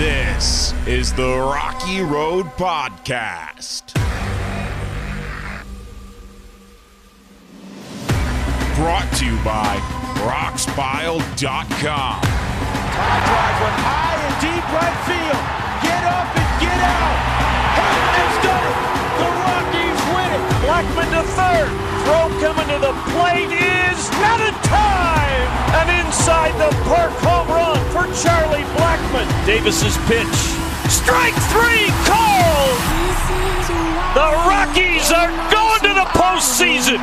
This is the Rocky Road Podcast. Brought to you by RoxPile.com. High drive one high and deep right field. Get up and get out. Has done it. The Rockies win it. Blackmon to third. Throw coming to the plate is out of time. An inside the park home run for Charlie Blackmon. Davis's pitch. Strike three called. The Rockies are going to the postseason.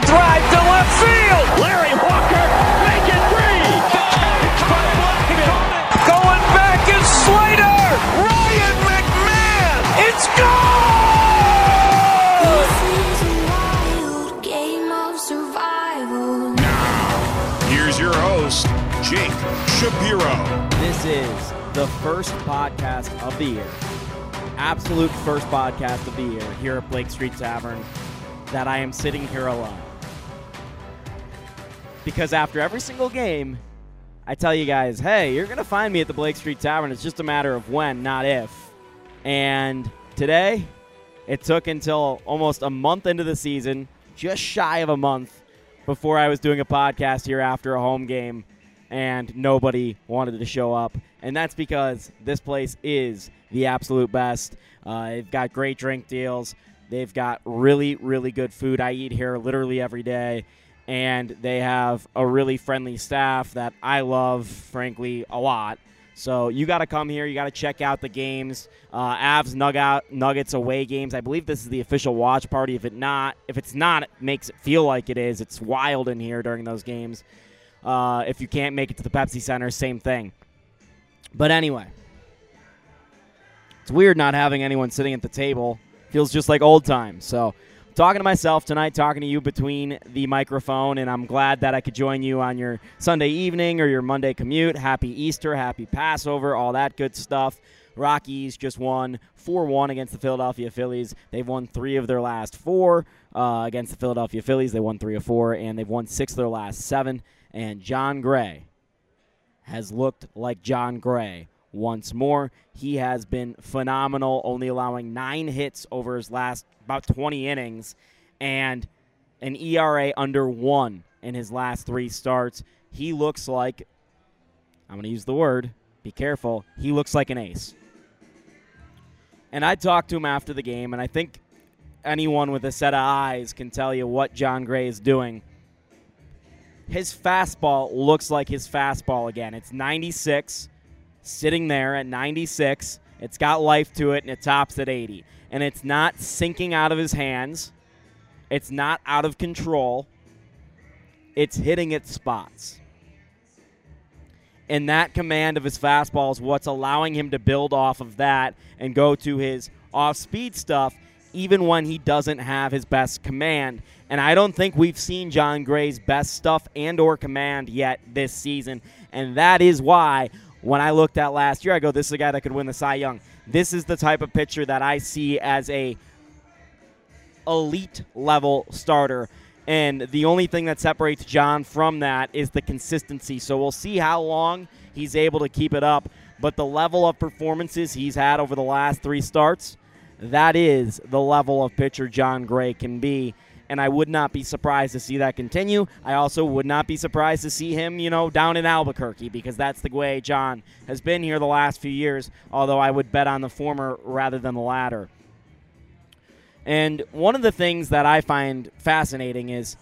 The first podcast of the year, absolute first podcast of the year here at Blake Street Tavern that I am sitting here alone. Because after every single game, I tell you guys, hey, you're going to find me at the Blake Street Tavern. It's just a matter of when, not if. And today, it took until almost a month into the season, just shy of a month, before I was doing a podcast here after a home game, and nobody wanted to show up. And that's because this place is the absolute best. Uh, they've got great drink deals. They've got really, really good food. I eat here literally every day. And they have a really friendly staff that I love, frankly, a lot. So you got to come here. You got to check out the games. Uh, Avs Nugget, Nuggets away games. I believe this is the official watch party. If it not, if it's not, it makes it feel like it is. It's wild in here during those games. Uh, if you can't make it to the Pepsi Center, same thing. But anyway, it's weird not having anyone sitting at the table. Feels just like old times. So talking to myself tonight, talking to you between the microphone, and I'm glad that I could join you on your Sunday evening or your Monday commute. Happy Easter, happy Passover, all that good stuff. Rockies just won 4 1 against the Philadelphia Phillies. They've won three of their last four uh, against the Philadelphia Phillies. They won three of four, and they've won six of their last seven. And Jon Gray has looked like Jon Gray once more. He has been phenomenal, only allowing nine hits over his last about 20 innings and an ERA under one in his last three starts. He looks like, I'm going to use the word, be careful, he looks like an ace. And I talked to him after the game, and I think anyone with a set of eyes can tell you what Jon Gray is doing his fastball looks like his fastball again. It's 96, sitting there at 96. It's got life to it, and it tops at 80. And it's not sinking out of his hands. It's not out of control. It's hitting its spots. And that command of his fastball is what's allowing him to build off of that and go to his off speed stuff, even when he doesn't have his best command. And I don't think we've seen Jon Gray's best stuff and or command yet this season. And that is why when I looked at last year, I go, this is a guy that could win the Cy Young. This is the type of pitcher that I see as a elite level starter. And the only thing that separates Jon from that is the consistency. So we'll see how long he's able to keep it up. But the level of performances he's had over the last three starts, that is the level of pitcher Jon Gray can be. And I would not be surprised to see that continue. I also would not be surprised to see him, you know, down in Albuquerque because that's the way Jon has been here the last few years, although I would bet on the former rather than the latter. And one of the things that I find fascinating is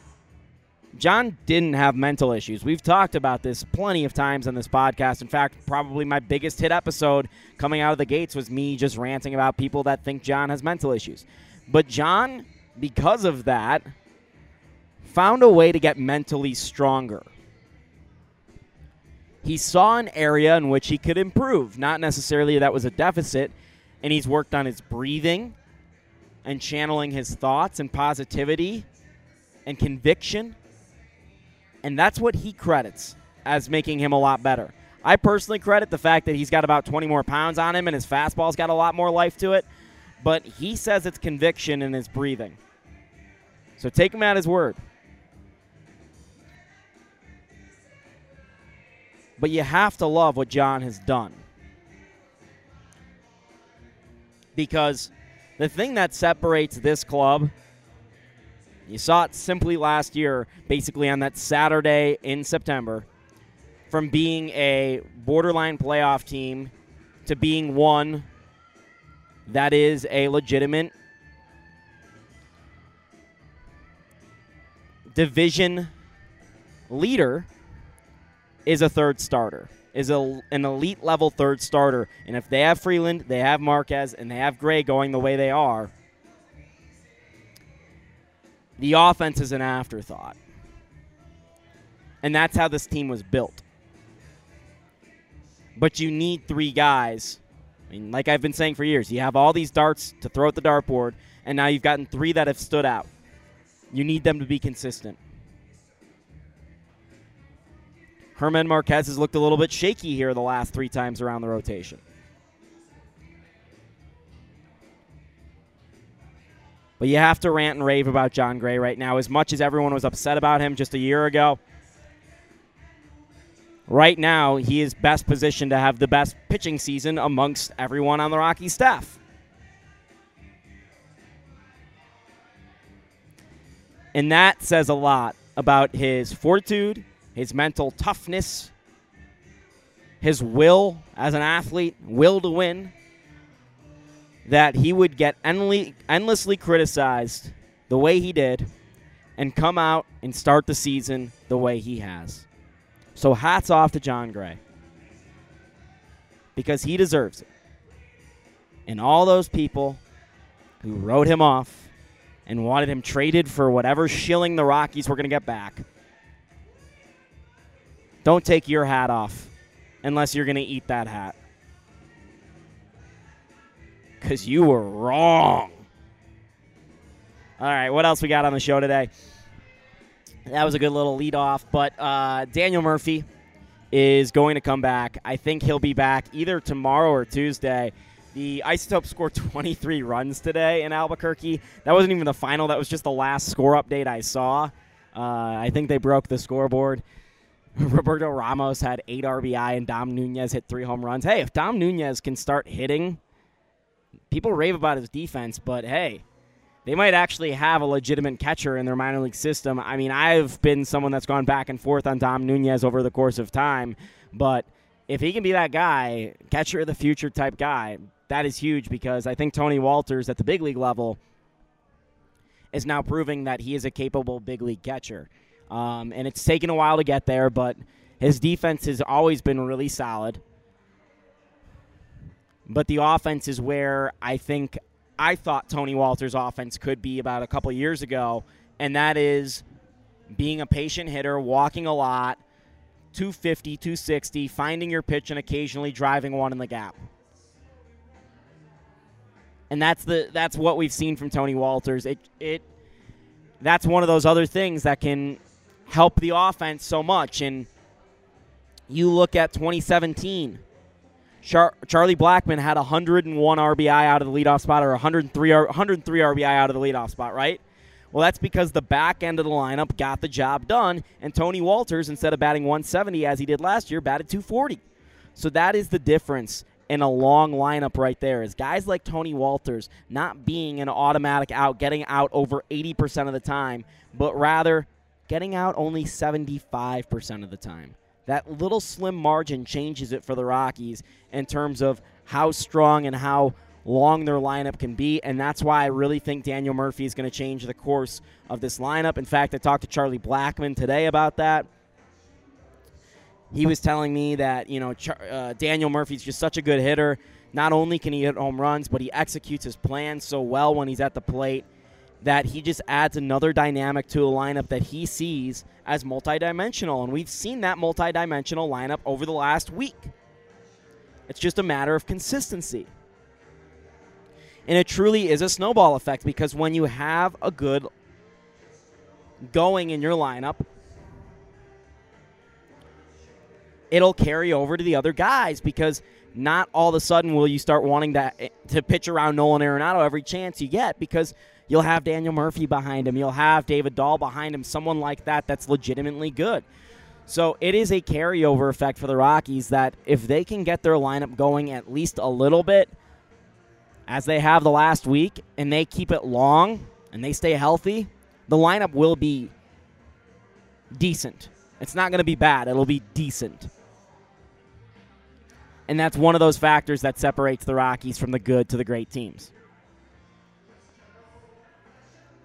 Jon didn't have mental issues. We've talked about this plenty of times on this podcast. In fact, probably my biggest hit episode coming out of the gates was me just ranting about people that think Jon has mental issues. But Jon, because of that, found a way to get mentally stronger. He saw an area in which he could improve. Not necessarily that was a deficit, and he's worked on his breathing and channeling his thoughts and positivity and conviction. And that's what he credits as making him a lot better. I personally credit the fact that he's got about 20 more pounds on him and his fastball's got a lot more life to it, but he says it's conviction in his breathing. So take him at his word. But you have to love what Jon has done. Because the thing that separates this club, you saw it simply last year, basically on that Saturday in September, from being a borderline playoff team to being one that is a legitimate division leader is a third starter, is a, an elite level third starter. And if they have Freeland, they have Marquez, and they have Gray going the way they are, the offense is an afterthought. And that's how this team was built. But you need three guys. I mean, like I've been saying for years, you have all these darts to throw at the dartboard, and now you've gotten three that have stood out. You need them to be consistent. Germán Marquez has looked a little bit shaky here the last three times around the rotation. But you have to rant and rave about Jon Gray right now. As much as everyone was upset about him just a year ago, right now he is best positioned to have the best pitching season amongst everyone on the Rocky staff. And that says a lot about his fortitude, his mental toughness, his will as an athlete, will to win, that he would get endlessly criticized the way he did and come out and start the season the way he has. So hats off to Jon Gray because he deserves it. And all those people who wrote him off and wanted him traded for whatever shilling the Rockies were going to get back don't take your hat off unless you're going to eat that hat. Because you were wrong. All right, what else we got on the show today? That was a good little lead off, but uh, Daniel Murphy is going to come back. I think he'll be back either tomorrow or Tuesday. The Isotopes scored 23 runs today in Albuquerque. That wasn't even the final, that was just the last score update I saw. Uh, I think they broke the scoreboard. Roberto Ramos had eight RBI and Dom Nunez hit three home runs. Hey, if Dom Nunez can start hitting, people rave about his defense, but hey, they might actually have a legitimate catcher in their minor league system. I mean, I've been someone that's gone back and forth on Dom Nunez over the course of time, but if he can be that guy, catcher of the future type guy, that is huge because I think Tony Wolters at the big league level is now proving that he is a capable big league catcher. Um, and it's taken a while to get there, but his defense has always been really solid. But the offense is where I think I thought Tony Wolters' offense could be about a couple years ago, and that is being a patient hitter, walking a lot, 250, 260, finding your pitch, and occasionally driving one in the gap. And that's the that's what we've seen from Tony Wolters. It it that's one of those other things that can help the offense so much. And you look at 2017. Char- Charlie Blackmon had 101 RBI out of the leadoff spot, or 103 103 RBI out of the leadoff spot, right? Well, that's because the back end of the lineup got the job done, and Tony Wolters, instead of batting 170 as he did last year, batted 240. So that is the difference in a long lineup right there. Is guys like Tony Wolters not being an automatic out, getting out over 80% of the time, but rather getting out only 75% of the time. That little slim margin changes it for the Rockies in terms of how strong and how long their lineup can be, and that's why I really think Daniel Murphy is going to change the course of this lineup. In fact, I talked to Charlie Blackmon today about that. He was telling me that you know uh, Daniel Murphy's just such a good hitter. Not only can he hit home runs, but he executes his plan so well when he's at the plate that he just adds another dynamic to a lineup that he sees as multidimensional. And we've seen that multidimensional lineup over the last week. It's just a matter of consistency. And it truly is a snowball effect because when you have a good going in your lineup, it'll carry over to the other guys because not all of a sudden will you start wanting that eh, to pitch around Nolan Arenado every chance you get because – You'll have Daniel Murphy behind him. You'll have David Dahl behind him, someone like that that's legitimately good. So it is a carryover effect for the Rockies that if they can get their lineup going at least a little bit, as they have the last week, and they keep it long and they stay healthy, the lineup will be decent. It's not going to be bad, it'll be decent. And that's one of those factors that separates the Rockies from the good to the great teams.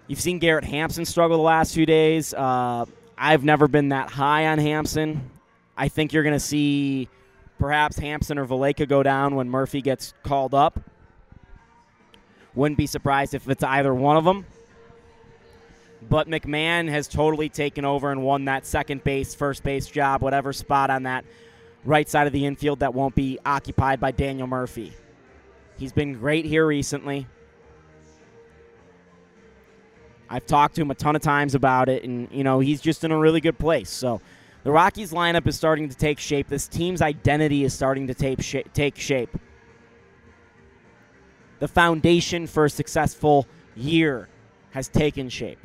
You've seen Garrett Hampson struggle the last few days. Uh, I've never been that high on Hampson. I think you're going to see perhaps Hampson or Valaika go down when Murphy gets called up. Wouldn't be surprised if it's either one of them. But McMahon has totally taken over and won that second base, first base job, whatever spot on that right side of the infield that won't be occupied by Daniel Murphy. He's been great here recently. I've talked to him a ton of times about it, and, you know, he's just in a really good place. So the Rockies lineup is starting to take shape. This team's identity is starting to take, sh- take shape. The foundation for a successful year has taken shape.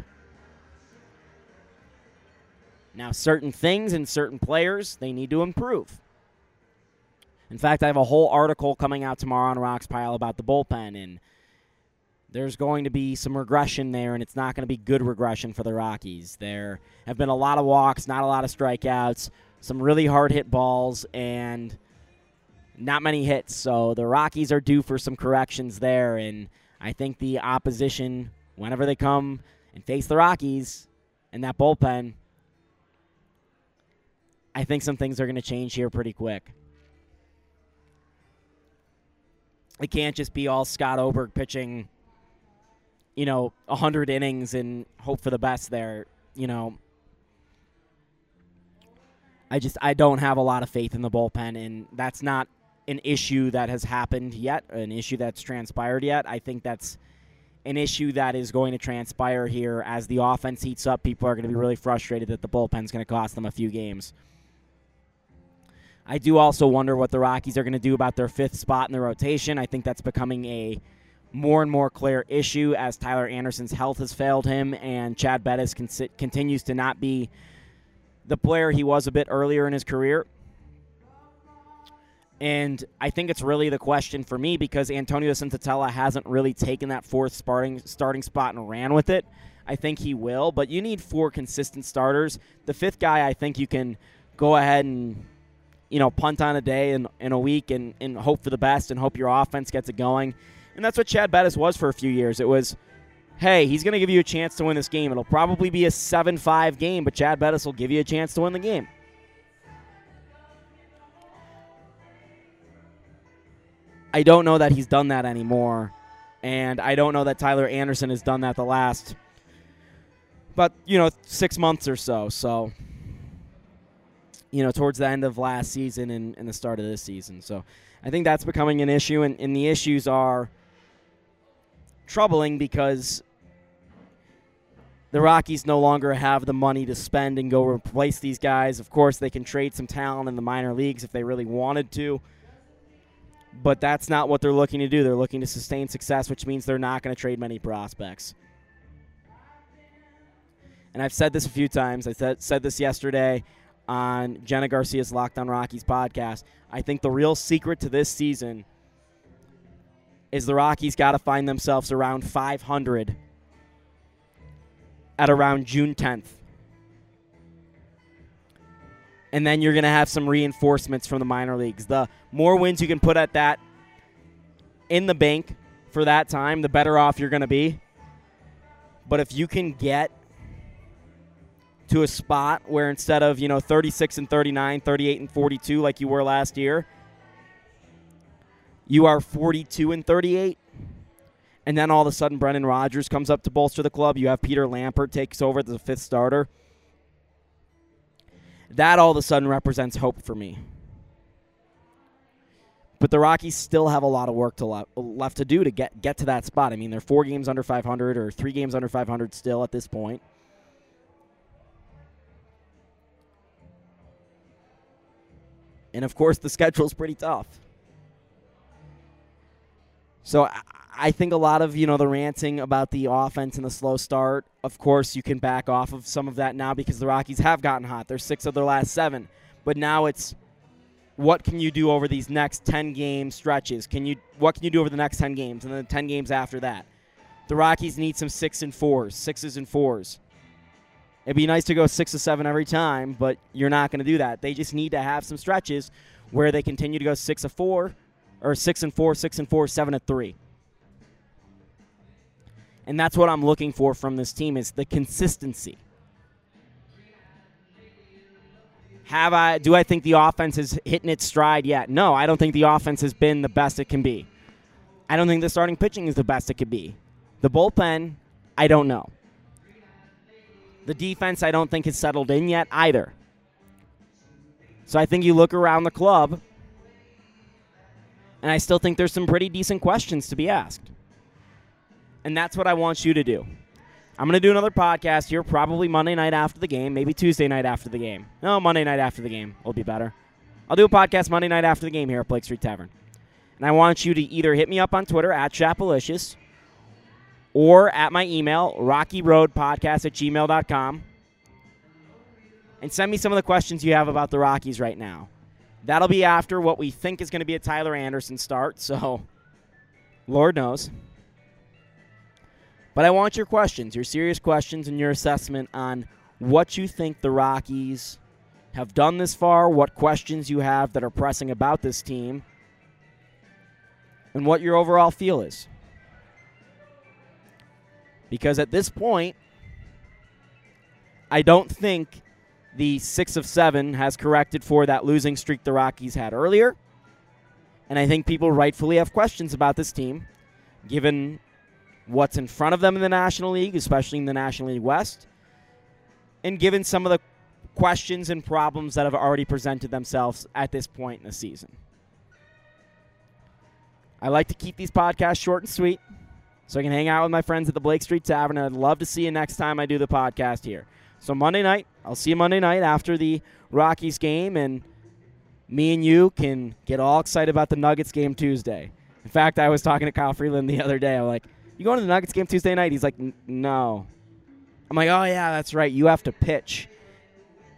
Now, certain things and certain players, they need to improve. In fact, I have a whole article coming out tomorrow on Rox Pile about the bullpen, and there's going to be some regression there, and it's not going to be good regression for the Rockies. There have been a lot of walks, not a lot of strikeouts, some really hard hit balls, and not many hits. So the Rockies are due for some corrections there, and I think the opposition, whenever they come and face the Rockies and that bullpen, I think some things are going to change here pretty quick. It can't just be all Scott Oberg pitching, you know, 100 innings and hope for the best there. You know, I just I don't have a lot of faith in the bullpen, and that's not an issue that has happened yet, an issue that's transpired yet. I think that's an issue that is going to transpire here as the offense heats up. People are going to be really frustrated that the bullpen's going to cost them a few games. I do also wonder what the Rockies are going to do about their fifth spot in the rotation. I think that's becoming a more and more clear issue as Tyler Anderson's health has failed him and Chad Bettis con- continues to not be the player he was a bit earlier in his career. And I think it's really the question for me because Antonio Senzatela hasn't really taken that fourth starting starting spot and ran with it. I think he will, but you need four consistent starters. The fifth guy, I think you can go ahead and you know, punt on a day in, in a week and, and hope for the best and hope your offense gets it going. And that's what Chad Bettis was for a few years. It was, hey, he's going to give you a chance to win this game. It'll probably be a 7 5 game, but Chad Bettis will give you a chance to win the game. I don't know that he's done that anymore. And I don't know that Tyler Anderson has done that the last, but, you know, six months or so. So you know, towards the end of last season and, and the start of this season. So I think that's becoming an issue, and, and the issues are troubling because the Rockies no longer have the money to spend and go replace these guys. Of course, they can trade some talent in the minor leagues if they really wanted to. But that's not what they're looking to do. They're looking to sustain success, which means they're not going to trade many prospects. And I've said this a few times. I said, said this yesterday on Jenna Garcia's Locked On Rockies podcast. I think the real secret to this season is the Rockies got to find themselves around 500 at around June 10th. And then you're going to have some reinforcements from the minor leagues. The more wins you can put at that in the bank for that time, the better off you're going to be. But if you can get to a spot where instead of, you know, 36 and 39, 38 and 42 like you were last year, you are 42 and 38. And then all of a sudden Brendan Rodgers comes up to bolster the club. You have Peter Lambert takes over as the fifth starter. That all of a sudden represents hope for me. But the Rockies still have a lot of work to le- left to do to get get to that spot. I mean, they're four games under 500 or three games under 500 still at this point. And of course, the schedule's pretty tough. So I think a lot of you know the ranting about the offense and the slow start. Of course, you can back off of some of that now because the Rockies have gotten hot. They're six of their last seven, but now it's what can you do over these next 10 game stretches? Can you what can you do over the next 10 games and then the 10 games after that? The Rockies need some 6 and 4s, 6s and 4s. It'd be nice to go 6 to 7 every time, but you're not going to do that. They just need to have some stretches where they continue to go 6 of 4 or 6 and 4, 6 and 4, 7 and 3. And that's what I'm looking for from this team is the consistency. Have I do I think the offense is hitting its stride yet? No, I don't think the offense has been the best it can be. I don't think the starting pitching is the best it could be. The bullpen, I don't know. The defense I don't think has settled in yet either. So I think you look around the club and I still think there's some pretty decent questions to be asked. And that's what I want you to do. I'm going to do another podcast here, probably Monday night after the game, maybe Tuesday night after the game. No, Monday night after the game will be better. I'll do a podcast Monday night after the game here at Blake Street Tavern. And I want you to either hit me up on Twitter at Chapelicious or at my email, rockyroadpodcast at gmail.com, and send me some of the questions you have about the Rockies right now. That'll be after what we think is going to be a Tyler Anderson start, so Lord knows. But I want your questions, your serious questions, and your assessment on what you think the Rockies have done this far, what questions you have that are pressing about this team, and what your overall feel is. Because at this point, I don't think the six of seven has corrected for that losing streak the Rockies had earlier. And I think people rightfully have questions about this team, given what's in front of them in the National League, especially in the National League West, and given some of the questions and problems that have already presented themselves at this point in the season. I like to keep these podcasts short and sweet so I can hang out with my friends at the Blake Street Tavern. And I'd love to see you next time I do the podcast here. So, Monday night, I'll see you Monday night after the Rockies game, and me and you can get all excited about the Nuggets game Tuesday. In fact, I was talking to Kyle Freeland the other day. I'm like, you going to the Nuggets game Tuesday night? He's like, no. I'm like, oh, yeah, that's right. You have to pitch.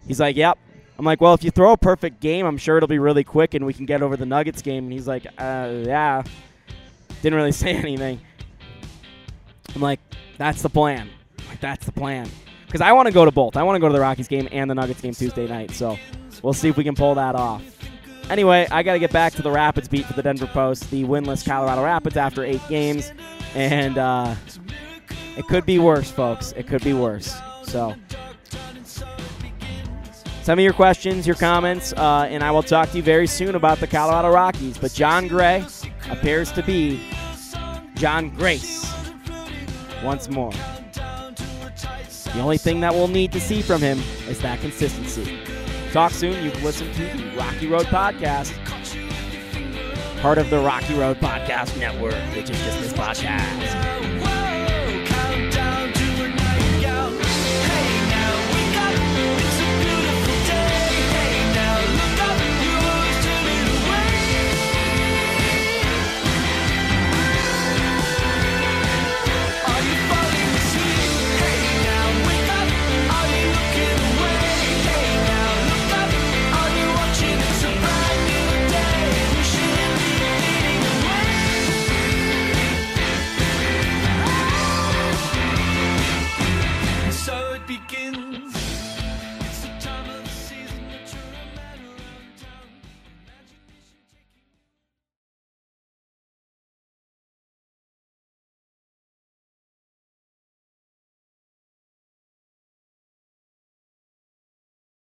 He's like, yep. I'm like, well, if you throw a perfect game, I'm sure it'll be really quick and we can get over the Nuggets game. And he's like, uh, yeah. Didn't really say anything. I'm like, that's the plan. Like, that's the plan. Because I want to go to both. I want to go to the Rockies game and the Nuggets game Tuesday night. So we'll see if we can pull that off. Anyway, I got to get back to the Rapids beat for the Denver Post, the winless Colorado Rapids after eight games. And uh, it could be worse, folks. It could be worse. So send me your questions, your comments, uh, and I will talk to you very soon about the Colorado Rockies. But Jon Gray appears to be Jon Grace once more. The only thing that we'll need to see from him is that consistency. Talk soon. You've listened to the Rocky Road Podcast, part of the Rocky Road Podcast Network, which is just this podcast.